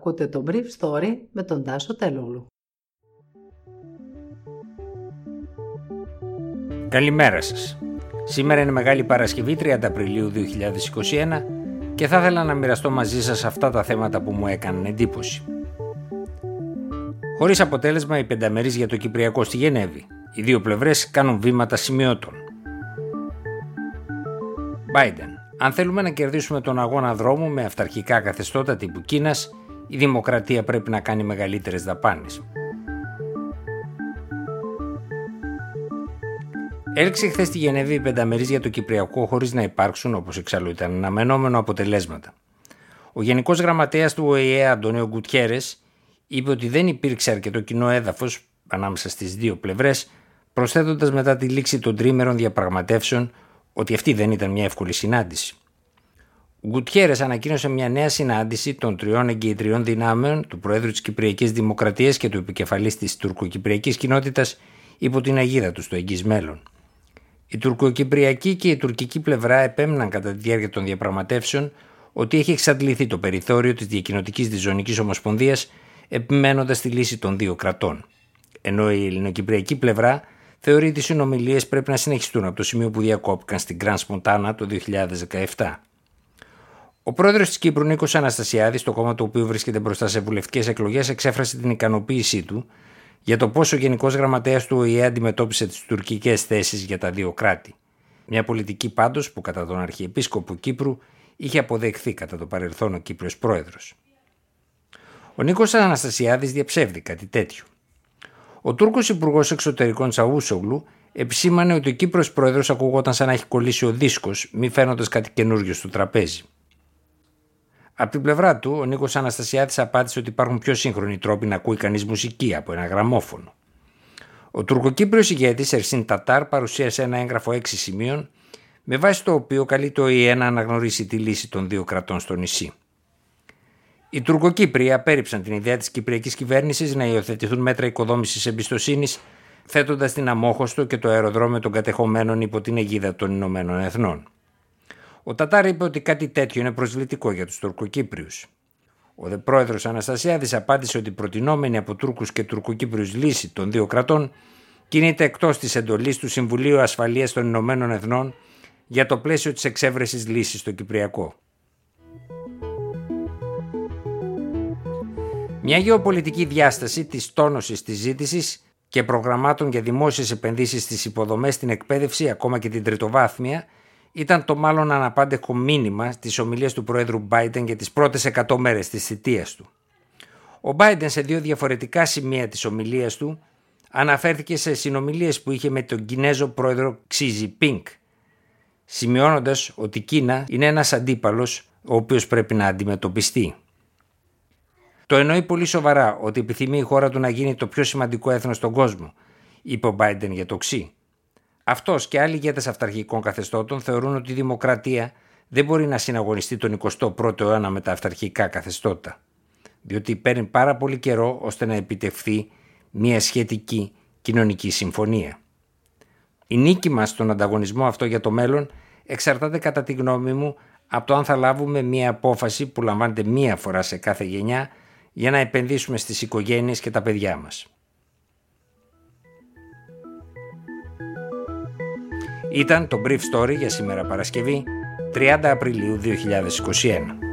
Ακούτε το Brief Story με τον Τάσο Τελούλου. Καλημέρα σας. Σήμερα είναι Μεγάλη Παρασκευή 30 Απριλίου 2021 και θα ήθελα να μοιραστώ μαζί σας αυτά τα θέματα που μου έκαναν εντύπωση. Χωρίς αποτέλεσμα η πενταμερής για το Κυπριακό στη Γενέβη. Οι δύο πλευρές κάνουν βήματα σημειώτων. Biden. Αν θέλουμε να κερδίσουμε τον αγώνα δρόμου με αυταρχικά καθεστώτα τύπου Κίνας, η δημοκρατία πρέπει να κάνει μεγαλύτερες δαπάνες. Έλξε χθες στη Γενέβη η πενταμερή για το Κυπριακό χωρίς να υπάρξουν, όπως εξάλλου ήταν αναμενόμενο, αποτελέσματα. Ο Γενικός Γραμματέας του ΟΗΕ, Αντωνίο Γκουτιέρες, είπε ότι δεν υπήρξε αρκετό κοινό έδαφος ανάμεσα στις δύο πλευρές, προσθέτοντας μετά τη λήξη των τρίμερων διαπραγματεύσεων ότι αυτή δεν ήταν μια εύκολη συνάντηση. Ο Γκουτιέρες ανακοίνωσε μια νέα συνάντηση των τριών εγκυητριών δυνάμεων του Προέδρου της Κυπριακής Δημοκρατίας και του επικεφαλής της τουρκοκυπριακής κοινότητας υπό την αγίδα τους στο εγγύ μέλλον. Η τουρκοκυπριακή και η τουρκική πλευρά επέμειναν κατά τη διάρκεια των διαπραγματεύσεων ότι έχει εξαντληθεί το περιθώριο της διακοινωτικής διζωνικής ομοσπονδίας επιμένοντας τη λύση των δύο κρατών. Ενώ η ελληνοκυπριακή πλευρά θεωρεί ότι οι συνομιλίες πρέπει να συνεχιστούν από το σημείο που διακόπηκαν στην Γκραν Σποντάνα το 2017. Ο πρόεδρος της Κύπρου, Νίκος Αναστασιάδης, το κόμμα του οποίου βρίσκεται μπροστά σε βουλευτικές εκλογές, εξέφρασε την ικανοποίησή του για το πώ ο Γενικός Γραμματέας του ΟΗΕ αντιμετώπισε τις τουρκικές θέσεις για τα δύο κράτη. Μια πολιτική πάντως που κατά τον Αρχιεπίσκοπο Κύπρου είχε αποδεχθεί κατά το παρελθόν ο Κύπριος πρόεδρος. Ο Νίκος Αναστασιάδης διαψεύδει κάτι τέτοιο. Ο Τούρκος Υπουργός Εξωτερικών Τσαούσογλου επισήμανε ότι ο Κύπρος πρόεδρος ακουγόταν σαν να έχει κολλήσει ο δίσκος, μη φαίνοντας κάτι καινούριο στο τραπέζι. Από την πλευρά του, ο Νίκος Αναστασιάδης απάντησε ότι υπάρχουν πιο σύγχρονοι τρόποι να ακούει κανείς μουσική από ένα γραμμόφωνο. Ο τουρκοκύπριος ηγέτης Ερσίν Τατάρ παρουσίασε ένα έγγραφο 6 σημείων, με βάση το οποίο καλεί το ΙΕ να αναγνωρίσει τη λύση των δύο κρατών στο νησί. Οι Τουρκοκύπροι απέρριψαν την ιδέα της Κυπριακής κυβέρνησης να υιοθετηθούν μέτρα οικοδόμησης εμπιστοσύνης, θέτοντας την αμόχωστο και το αεροδρόμιο των κατεχομένων υπό την αιγίδα των Ηνωμένων Εθνών. Ο Τατάρ είπε ότι κάτι τέτοιο είναι προσβλητικό για τους Τουρκοκύπριους. Ο δε πρόεδρος Αναστασιάδης απάντησε ότι η προτινόμενη από Τούρκους και Τουρκοκύπριους λύση των δύο κρατών κινείται εκτός της εντολής του Συμβουλίου Ασφαλείας των Ηνωμένων Εθνών για το πλαίσιο της εξέβρεσης λύσης στο Κυπριακό. Μια γεωπολιτική διάσταση της τόνωσης της ζήτησης και προγραμμάτων για δημόσιες επενδύσεις στις υποδομές, στην εκπαίδευση, ακόμα και την τριτοβάθμια, ήταν το μάλλον αναπάντεχο μήνυμα της ομιλίας του Πρόεδρου Biden για τις πρώτες 100 μέρες της θητείας του. Ο Biden σε δύο διαφορετικά σημεία της ομιλίας του αναφέρθηκε σε συνομιλίες που είχε με τον Κινέζο πρόεδρο Xi Jinping, σημειώνοντας ότι η Κίνα είναι ένας αντίπαλος ο οποίος πρέπει να αντιμετωπιστεί. Το εννοεί πολύ σοβαρά ότι επιθυμεί η χώρα του να γίνει το πιο σημαντικό έθνος στον κόσμο, είπε ο Biden για το Ξύ. Αυτός και άλλοι ηγέτες αυταρχικών καθεστώτων θεωρούν ότι η δημοκρατία δεν μπορεί να συναγωνιστεί τον 21ο αιώνα με τα αυταρχικά καθεστώτα, διότι παίρνει πάρα πολύ καιρό ώστε να επιτευχθεί μια σχετική κοινωνική συμφωνία. Η νίκη μας στον ανταγωνισμό αυτό για το μέλλον εξαρτάται κατά τη γνώμη μου από το αν θα λάβουμε μια απόφαση που λαμβάνεται μία φορά σε κάθε γενιά για να επενδύσουμε στις οικογένειες και τα παιδιά μας. Ήταν το Brief Story για σήμερα Παρασκευή 30 Απριλίου 2021.